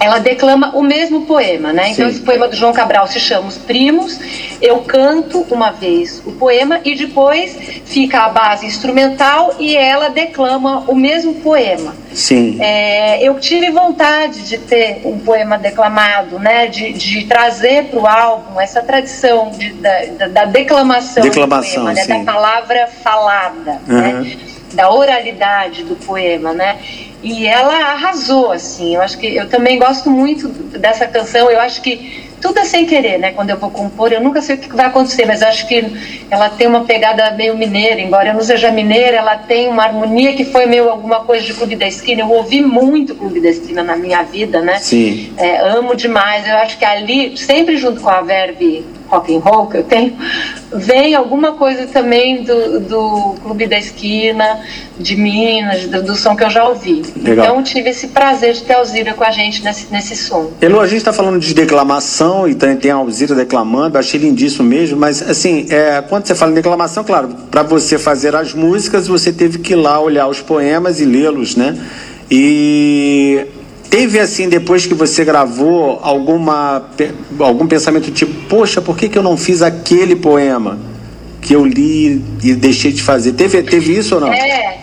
S4: ela declama o mesmo poema, né? Então Sim. esse poema do João Cabral se chama Os Primos. Eu canto uma vez o poema e depois fica a base instrumental e ela declama o mesmo poema.
S3: Sim.
S4: É, eu tive vontade de ter um poema declamado, né? De, de trazer para o álbum essa tradição de, da, da, declamação,
S3: declamação
S4: poema, né? da palavra falada, uhum. né? Da oralidade do poema, né? E ela arrasou, assim. Eu acho que eu também gosto muito dessa canção. Eu acho que tudo é sem querer, né? Quando eu vou compor, eu nunca sei o que vai acontecer, mas acho que ela tem uma pegada meio mineira, embora eu não seja mineira, ela tem uma harmonia que foi meio alguma coisa de Clube da Esquina. Eu ouvi muito Clube da Esquina na minha vida, né?
S3: Sim.
S4: É, amo demais. Eu acho que ali, sempre junto com a Verve rock and roll que eu tenho, vem alguma coisa também do, do Clube da Esquina, de Minas, do, do som que eu já ouvi. Legal. Então tive esse prazer de ter a Alzira com a gente nesse, nesse som.
S3: Elo, a gente está falando de declamação e tem, tem a Alzira declamando, achei lindíssimo mesmo, mas assim, é, quando você fala em declamação, claro, para você fazer as músicas, você teve que ir lá olhar os poemas e lê-los, né? E Teve assim, depois que você gravou, alguma, algum pensamento tipo, poxa, por que, que eu não fiz aquele poema que eu li e deixei de fazer? Teve, teve isso ou não?
S4: É,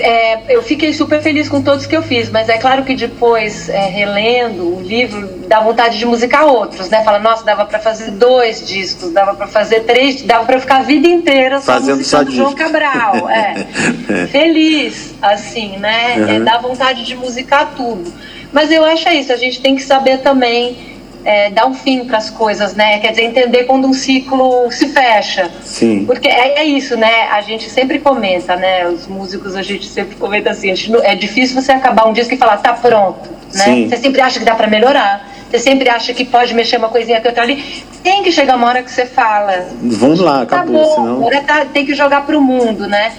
S4: é, eu fiquei super feliz com todos que eu fiz, mas é claro que depois, é, relendo o livro, dá vontade de musicar outros, né? Fala, nossa, dava para fazer dois discos, dava para fazer três, dava para ficar a vida inteira
S3: só fazendo só
S4: João Cabral. *laughs* É. Feliz, assim, né? Uhum. É, dá vontade de musicar tudo. Mas eu acho é isso, a gente tem que saber também é, dar um fim para as coisas, né? Quer dizer, entender quando um ciclo se fecha.
S3: Sim.
S4: Porque é, é, isso, né? A gente sempre comenta, né? Os músicos, a gente sempre comenta assim, é difícil você acabar um disco e falar, tá pronto, né? Sim. Você sempre acha que dá para melhorar. Você sempre acha que pode mexer uma coisinha aqui outra ali. Tem que chegar uma hora que você fala.
S3: Vamos lá, tá acabou. Tá bom, senão...
S4: agora tá, tem que jogar para o mundo, né?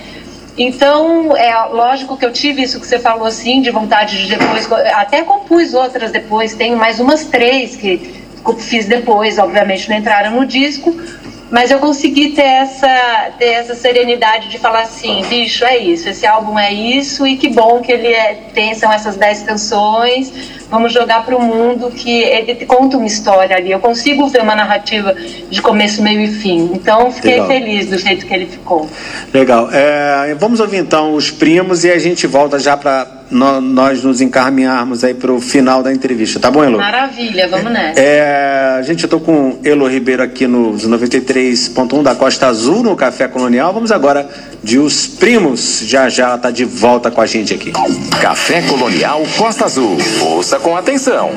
S4: Então, é lógico que eu tive isso que você falou assim, de vontade de depois, até compus outras depois, tenho mais umas três que fiz depois, obviamente não entraram no disco, mas eu consegui ter essa, ter essa serenidade de falar assim, bicho, é isso, esse álbum é isso, e que bom que ele é, tem, são essas dez canções, vamos jogar para o mundo que ele conta uma história ali. Eu consigo ver uma narrativa de começo, meio e fim. Então, fiquei Legal. feliz do jeito que ele ficou.
S3: Legal. É, vamos ouvir então os primos e a gente volta já para nós nos encaminharmos aí para o final da entrevista, tá bom, Elo?
S4: Maravilha, vamos nessa.
S3: É, gente, eu estou com Elo Ribeiro aqui nos 93.1 da Costa Azul, no Café Colonial. Vamos agora de Os Primos. Já já está de volta com a gente aqui.
S1: Café Colonial Costa Azul. Ouça com atenção.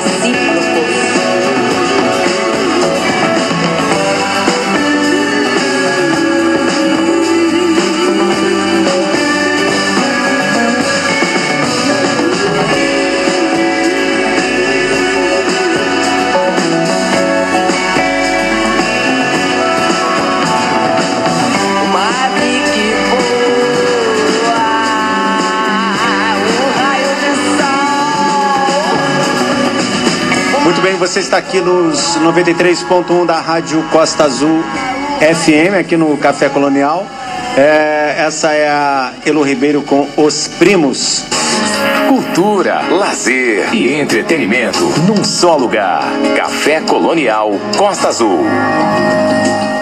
S3: Você está aqui nos 93.1 da Rádio Costa Azul FM, aqui no Café Colonial. É, essa é a Elo Ribeiro com Os Primos.
S1: Cultura, lazer e entretenimento num só lugar. Café Colonial Costa Azul.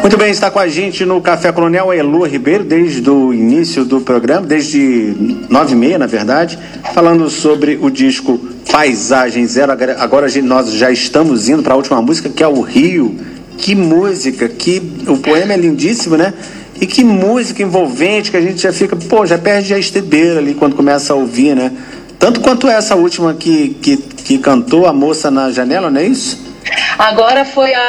S3: Muito bem, está com a gente no Café Colonial a Elu Ribeiro, desde o início do programa, desde nove e meia, na verdade, falando sobre o disco Paisagem Zero. Agora nós já estamos indo para a última música, que é o Rio. Que música, que o poema é lindíssimo, né? E que música envolvente que a gente já fica, pô, já perde a estebeira ali quando começa a ouvir, né? Tanto quanto essa última que, que, que cantou a moça na janela, não é isso?
S4: Agora foi a,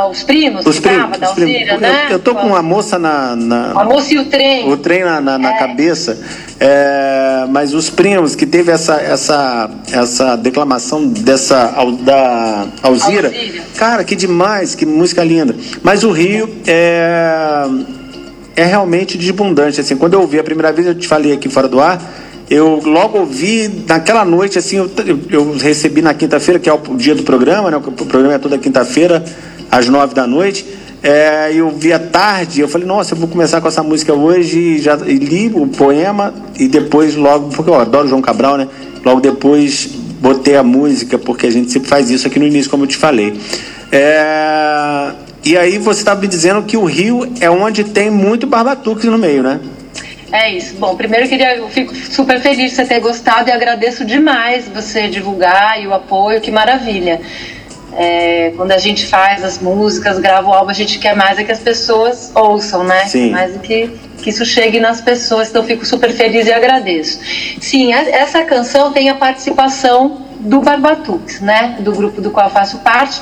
S4: a, os primos
S3: os que primos, da Alzira, né? Eu, eu tô com a moça na, na.
S4: A moça e o trem.
S3: O trem na, na, na é. cabeça. É, mas os primos que teve essa, essa, essa declamação dessa da Alzira, Alzira, cara, que demais, que música linda. Mas o Rio é, é realmente desbundante. Assim, quando eu ouvi a primeira vez, eu te falei aqui fora do ar eu logo ouvi naquela noite, assim, eu, eu recebi na quinta-feira, que é o dia do programa, né? O programa é toda quinta-feira, às nove da noite. É, eu vi à tarde, eu falei, nossa, eu vou começar com essa música hoje, e já e li o poema e depois logo, porque eu adoro João Cabral, né? Logo depois botei a música, porque a gente sempre faz isso aqui no início, como eu te falei. É, e aí você estava me dizendo que o Rio é onde tem muito barbatuques no meio, né?
S4: É isso. Bom, primeiro eu queria, eu fico super feliz de você ter gostado e agradeço demais você divulgar e o apoio, que maravilha. É, quando a gente faz as músicas, grava o álbum, a gente quer mais é que as pessoas ouçam, né?
S3: Sim.
S4: Mais é que, que isso chegue nas pessoas, então eu fico super feliz e agradeço. Sim, essa canção tem a participação do Barbatux, né? Do grupo do qual eu faço parte.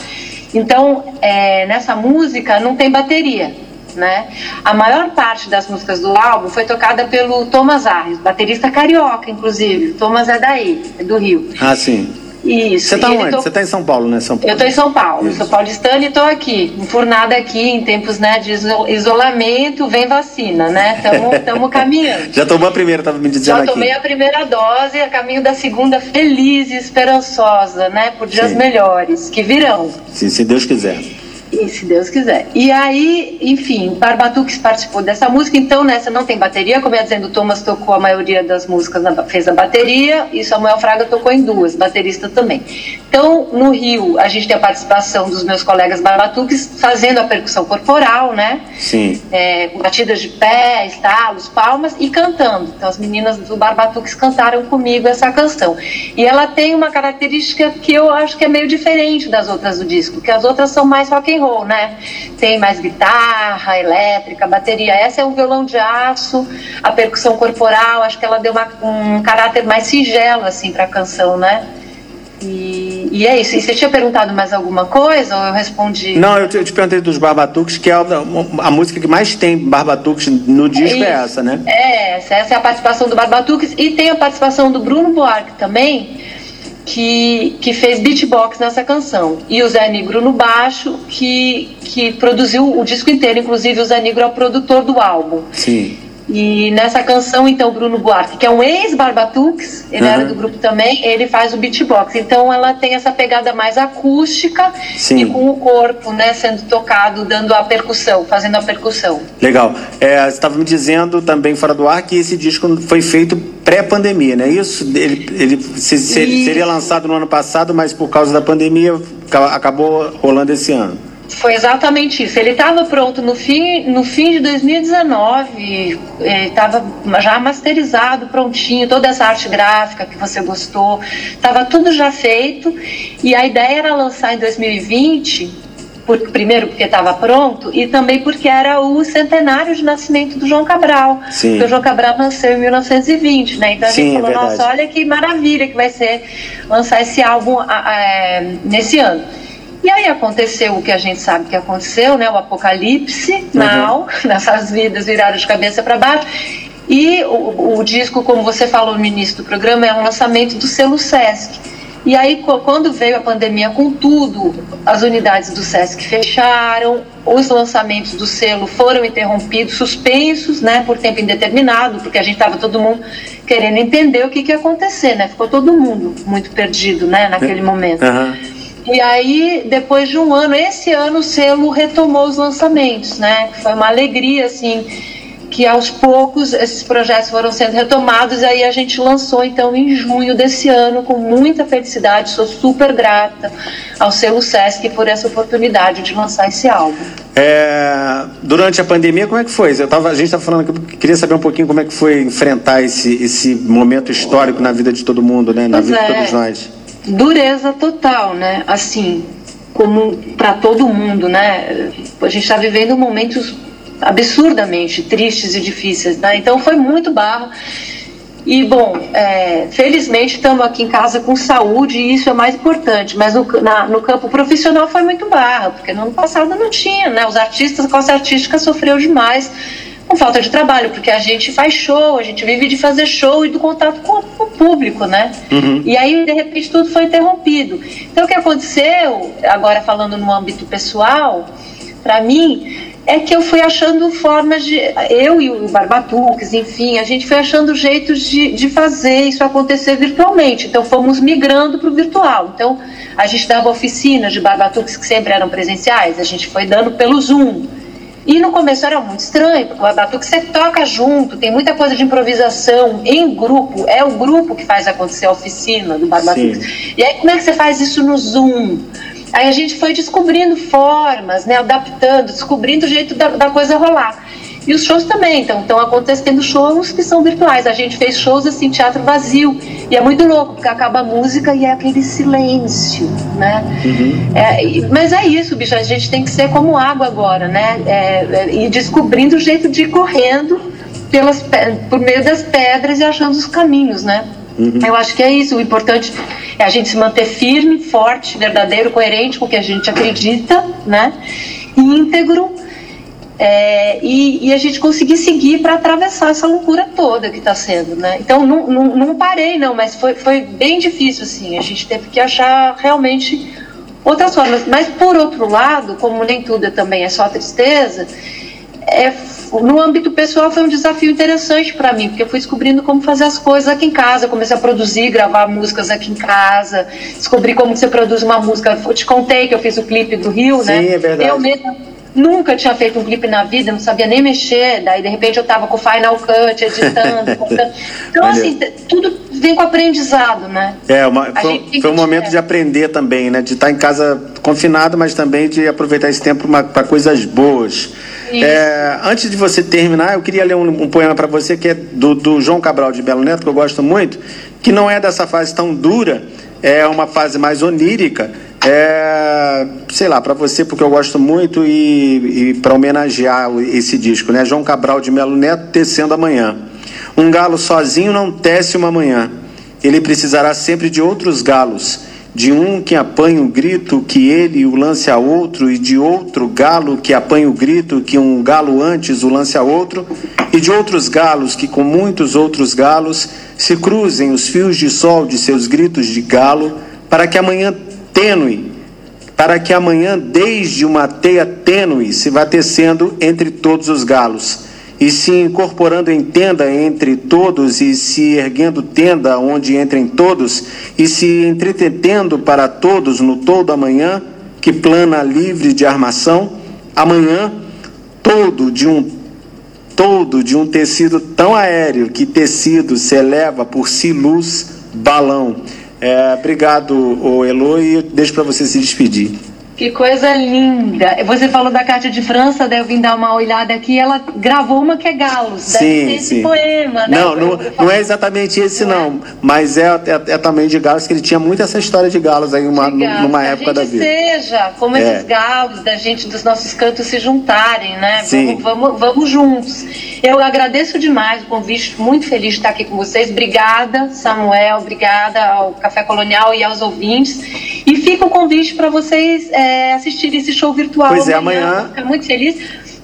S4: Então, é, nessa música não tem bateria né? A maior parte das músicas do álbum foi tocada pelo Thomas Arres, baterista carioca, inclusive. Thomas é daí, é do Rio.
S3: Ah, sim.
S4: Isso.
S3: Você está onde? Você está em São Paulo, né? São Paulo.
S4: Eu estou em São Paulo. Isso. Sou paulistana e estou aqui, enfurnada aqui em tempos né, de isolamento, vem vacina, né? Estamos *laughs* caminhando.
S3: Já tomou a primeira, estava me dizendo
S4: Já tomei a primeira dose, a caminho da segunda feliz e esperançosa, né? Por dias Sim. melhores, que virão.
S3: Sim, se Deus quiser.
S4: E se Deus quiser. E aí, enfim, Barbatux participou dessa música, então nessa não tem bateria, como eu ia dizendo, o Thomas tocou a maioria das músicas, na, fez a bateria, e Samuel Fraga tocou em duas, baterista também. Então, no Rio, a gente tem a participação dos meus colegas Barbatux fazendo a percussão corporal, né?
S3: Sim.
S4: É, batidas de pé, estalos, palmas e cantando. Então, as meninas do Barbatux cantaram comigo essa canção. E ela tem uma característica que eu acho que é meio diferente das outras do disco, que as outras são mais rock and roll, né? Tem mais guitarra, elétrica, bateria. Essa é um violão de aço, a percussão corporal, acho que ela deu uma, um caráter mais singelo assim para a canção, né? E, e, é isso. E você tinha perguntado mais alguma coisa ou eu respondi?
S3: Não, eu te, eu te perguntei dos Barbatuques, que é a, a, música que mais tem Barbatuques no disco é, é essa, né?
S4: É, essa, essa é a participação do Barbatuques e tem a participação do Bruno Buarque também, que, que fez beatbox nessa canção. E o Zé Negro no baixo, que, que produziu o disco inteiro, inclusive o Zé Negro é o produtor do álbum.
S3: Sim.
S4: E nessa canção, então, Bruno Buarque, que é um ex-Barbatux, ele uhum. era do grupo também, ele faz o beatbox. Então ela tem essa pegada mais acústica Sim. e com o corpo, né, sendo tocado, dando a percussão, fazendo a percussão.
S3: Legal. É, você estava me dizendo também fora do ar que esse disco foi feito pré-pandemia, não é isso? Ele, ele se, seria lançado no ano passado, mas por causa da pandemia acabou rolando esse ano.
S4: Foi exatamente isso. Ele estava pronto no fim, no fim de 2019, estava já masterizado, prontinho, toda essa arte gráfica que você gostou, estava tudo já feito. E a ideia era lançar em 2020, por, primeiro porque estava pronto e também porque era o centenário de nascimento do João Cabral.
S3: Sim.
S4: Porque o João Cabral nasceu em 1920, né? Então a
S3: Sim,
S4: gente falou,
S3: é
S4: nossa, olha que maravilha que vai ser lançar esse álbum é, nesse ano. E aí aconteceu o que a gente sabe que aconteceu, né? O apocalipse, uhum. now, *laughs* nessas vidas viraram de cabeça para baixo. E o, o, disco, como você falou no início do programa, é um lançamento do selo Sesc. E aí, quando veio a pandemia com tudo, as unidades do Sesc fecharam, os lançamentos do selo foram interrompidos, suspensos, né, por tempo indeterminado, porque a gente estava todo mundo querendo entender o que, que ia acontecer, né? Ficou todo mundo muito perdido, né, naquele momento.
S3: Uhum.
S4: E aí, depois de um ano, esse ano o selo retomou os lançamentos, né? Foi uma alegria, assim, que aos poucos esses projetos foram sendo retomados. E aí a gente lançou, então, em junho desse ano, com muita felicidade. Sou super grata ao selo Sesc por essa oportunidade de lançar esse álbum.
S3: É, durante a pandemia, como é que foi? Eu tava, a gente estava falando que queria saber um pouquinho como é que foi enfrentar esse, esse momento histórico na vida de todo mundo, né? Na
S4: pois
S3: vida
S4: é.
S3: de todos nós
S4: dureza total, né? Assim, como para todo mundo, né? A gente está vivendo momentos absurdamente tristes e difíceis, né? Então foi muito barra. E, bom, é, felizmente estamos aqui em casa com saúde e isso é mais importante. Mas no, na, no campo profissional foi muito barra, porque no ano passado não tinha, né? Os artistas, a classe artística sofreu demais com falta de trabalho, porque a gente faz show, a gente vive de fazer show e do contato com o público, né?
S3: Uhum.
S4: E aí, de repente, tudo foi interrompido. Então, o que aconteceu, agora falando no âmbito pessoal, para mim, é que eu fui achando formas de. Eu e o Barbatux, enfim, a gente foi achando jeitos de, de fazer isso acontecer virtualmente. Então, fomos migrando para o virtual. Então, a gente dava oficinas de Barbatux que sempre eram presenciais, a gente foi dando pelo Zoom. E no começo era muito estranho, porque o batuque você toca junto, tem muita coisa de improvisação em grupo, é o grupo que faz acontecer a oficina do batuque. E aí como é que você faz isso no Zoom? Aí a gente foi descobrindo formas, né, adaptando, descobrindo o jeito da, da coisa rolar. E os shows também, então estão acontecendo shows que são virtuais. A gente fez shows assim, teatro vazio. E é muito louco, porque acaba a música e é aquele silêncio, né?
S3: Uhum.
S4: É, mas é isso, bicho, a gente tem que ser como água agora, né? É, é, e descobrindo o jeito de ir correndo pelas, por meio das pedras e achando os caminhos, né?
S3: Uhum.
S4: Eu acho que é isso. O importante é a gente se manter firme, forte, verdadeiro, coerente com o que a gente acredita, né? Íntegro é, e, e, a gente conseguir seguir para atravessar essa loucura toda que está sendo, né? Então não, não, não, parei não, mas foi, foi bem difícil assim. A gente teve que achar realmente outras formas. Mas por outro lado, como nem tudo também é só tristeza, é, no âmbito pessoal foi um desafio interessante para mim, porque eu fui descobrindo como fazer as coisas aqui em casa, comecei a produzir, gravar músicas aqui em casa, descobri como você produz uma música. Eu te contei que eu fiz o clipe do Rio,
S3: Sim,
S4: né?
S3: é verdade.
S4: Eu mesma nunca tinha feito um clipe na vida, não sabia nem mexer, daí de repente eu tava com o Final Cut, editando, *laughs* cortando. Então,
S3: Olha.
S4: assim, tudo vem com aprendizado, né?
S3: É, uma, foi, foi um momento de aprender também, né? De estar em casa confinado, mas também de aproveitar esse tempo para coisas boas. É, antes de você terminar, eu queria ler um, um poema para você que é do, do João Cabral de Belo Neto, que eu gosto muito, que não é dessa fase tão dura, é uma fase mais onírica. É, sei lá, para você, porque eu gosto muito e, e para homenagear esse disco, né? João Cabral de Melo Neto, Tecendo Amanhã. Um galo sozinho não tece uma manhã. Ele precisará sempre de outros galos, de um que apanhe o grito que ele o lance a outro, e de outro galo que apanhe o grito que um galo antes o lance a outro, e de outros galos que com muitos outros galos se cruzem os fios de sol de seus gritos de galo, para que amanhã tênue, para que amanhã desde uma teia tênue se vá tecendo entre todos os galos e se incorporando em tenda entre todos, e se erguendo tenda onde entrem todos, e se entretetendo para todos no todo amanhã, que plana livre de armação, amanhã todo de um todo de um tecido tão aéreo que tecido se eleva por si luz balão. É, obrigado, Elo, e deixo para você se despedir.
S4: Que coisa linda. Você falou da Cátia de França, daí eu vim dar uma olhada aqui, ela gravou uma que é Galos. Deve
S3: Sim,
S4: ser esse
S3: sim.
S4: poema, né?
S3: Não, não, não é exatamente esse
S4: Não é?
S3: mas é, é, é também de galos, que ele tinha muito essa história de galos aí uma,
S4: de galos,
S3: numa época da vida.
S4: seja como
S3: É.
S4: esses galos da gente, dos nossos cantos se juntarem, né?
S3: Sim.
S4: Vamos, vamos, vamos juntos. Eu agradeço demais o convite, muito feliz de estar aqui com vocês. Obrigada, Samuel, obrigada ao Café Colonial e aos ouvintes. E fica o convite para vocês é, assistirem esse show virtual.
S3: Pois é, amanhã-
S4: ficar muito feliz.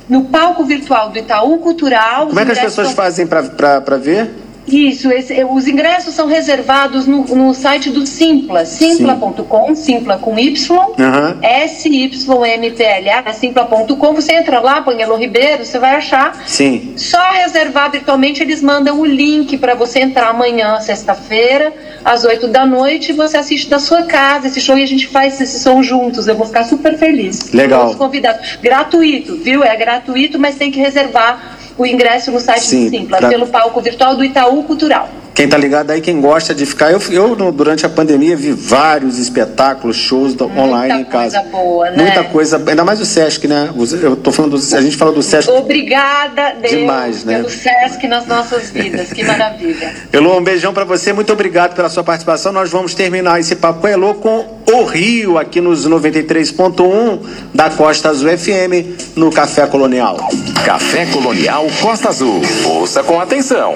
S4: No palco virtual do Itaú Cultural.
S3: Como é que as pessoas
S4: são-
S3: fazem para ver?
S4: Isso, esse- os ingressos são reservados no, no site do Simpla, simpla.com, Simpla com Y,
S3: Aham.
S4: S-Y-M-P-L-A, simpla.com, você entra lá, põe Elo Ribeiro, você vai achar.
S3: Sim.
S4: Só reservar virtualmente, eles mandam o link para você entrar amanhã, sexta-feira, às 8 da noite, e você assiste da sua casa esse show e a gente faz esse som juntos. Eu vou ficar super feliz.
S3: Legal.
S4: Todos convidados. Gratuito, viu? É gratuito, mas tem que reservar o ingresso no site
S3: Sim,
S4: do Simpla,
S3: pra-
S4: pelo palco virtual do Itaú Cultural.
S3: Quem tá ligado aí, quem gosta de ficar. Eu, eu durante a pandemia, vi vários espetáculos, shows do- online em casa.
S4: coisa boa, né?
S3: Muita coisa, ainda mais o Sesc, né? Eu tô falando do, A gente fala do Sesc.
S4: Obrigada, Deus,
S3: Demais, né?
S4: pelo SESC nas nossas vidas. Que maravilha. *laughs*
S3: Elô, um beijão pra você, muito obrigado pela sua participação. Nós vamos terminar esse papo com a Elô com o Rio, aqui nos 93.1 da Costa Azul FM, no Café Colonial.
S1: Café Colonial Costa Azul. Ouça com atenção.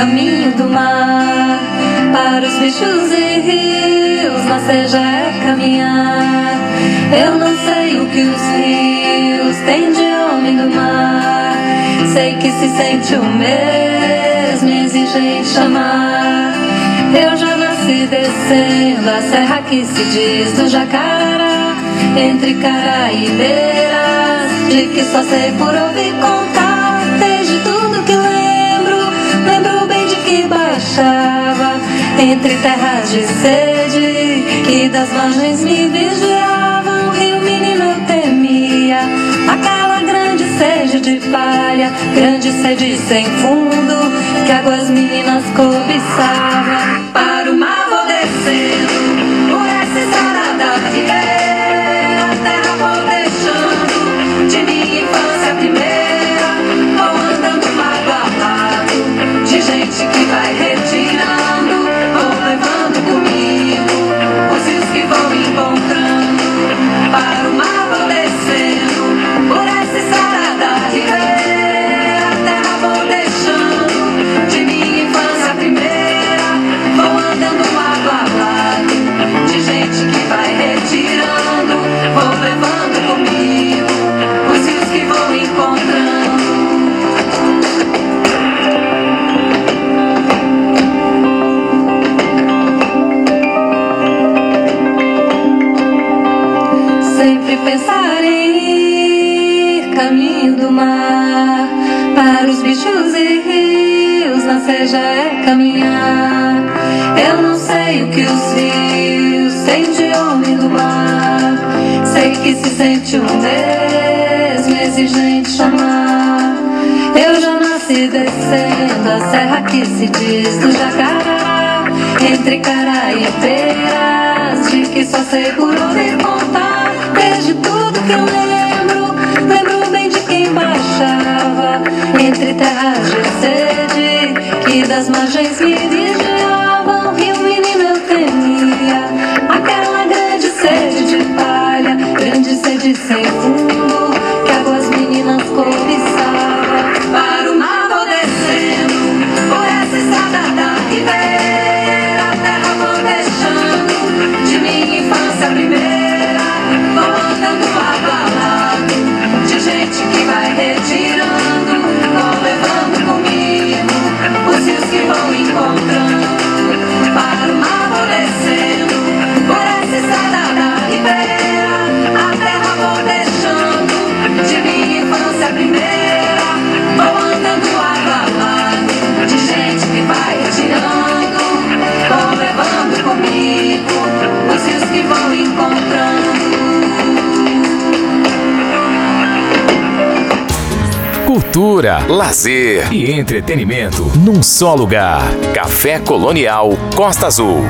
S2: Caminho do mar para os bichos e rios, nascer já é caminhar. Eu não sei o que os rios têm de homem do mar. Sei que se sente o mesmo, exigente amar. Eu já nasci descendo a serra que se diz do Jacará, entre caraibeiras, de que só sei por ouvir contar. Desde tudo entre terras de sede, que das margens me vigiavam. Rio menino eu temia, aquela grande sede de palha, grande sede sem fundo, que águas meninas cobiçavam. Para o mar vou descendo, por essa estrada da ribeira, a terra vou deixando, de minha infância primeira, vou andando lado, de gente que vai encontrando. Para o mar já é caminhar. Eu não sei o que os rios sentem homem do mar. Sei que se sente o mesmo exigente chamar. Eu já nasci descendo a serra que se diz do Jacará, entre Cará e Peiras, de que só sei por ouvir contar. Desde tudo que eu lembro, lembro bem de quem baixava entre terras de sede que das margens me que vou encontrando.
S1: Cultura, lazer e entretenimento num só lugar. Café Colonial Costa Azul.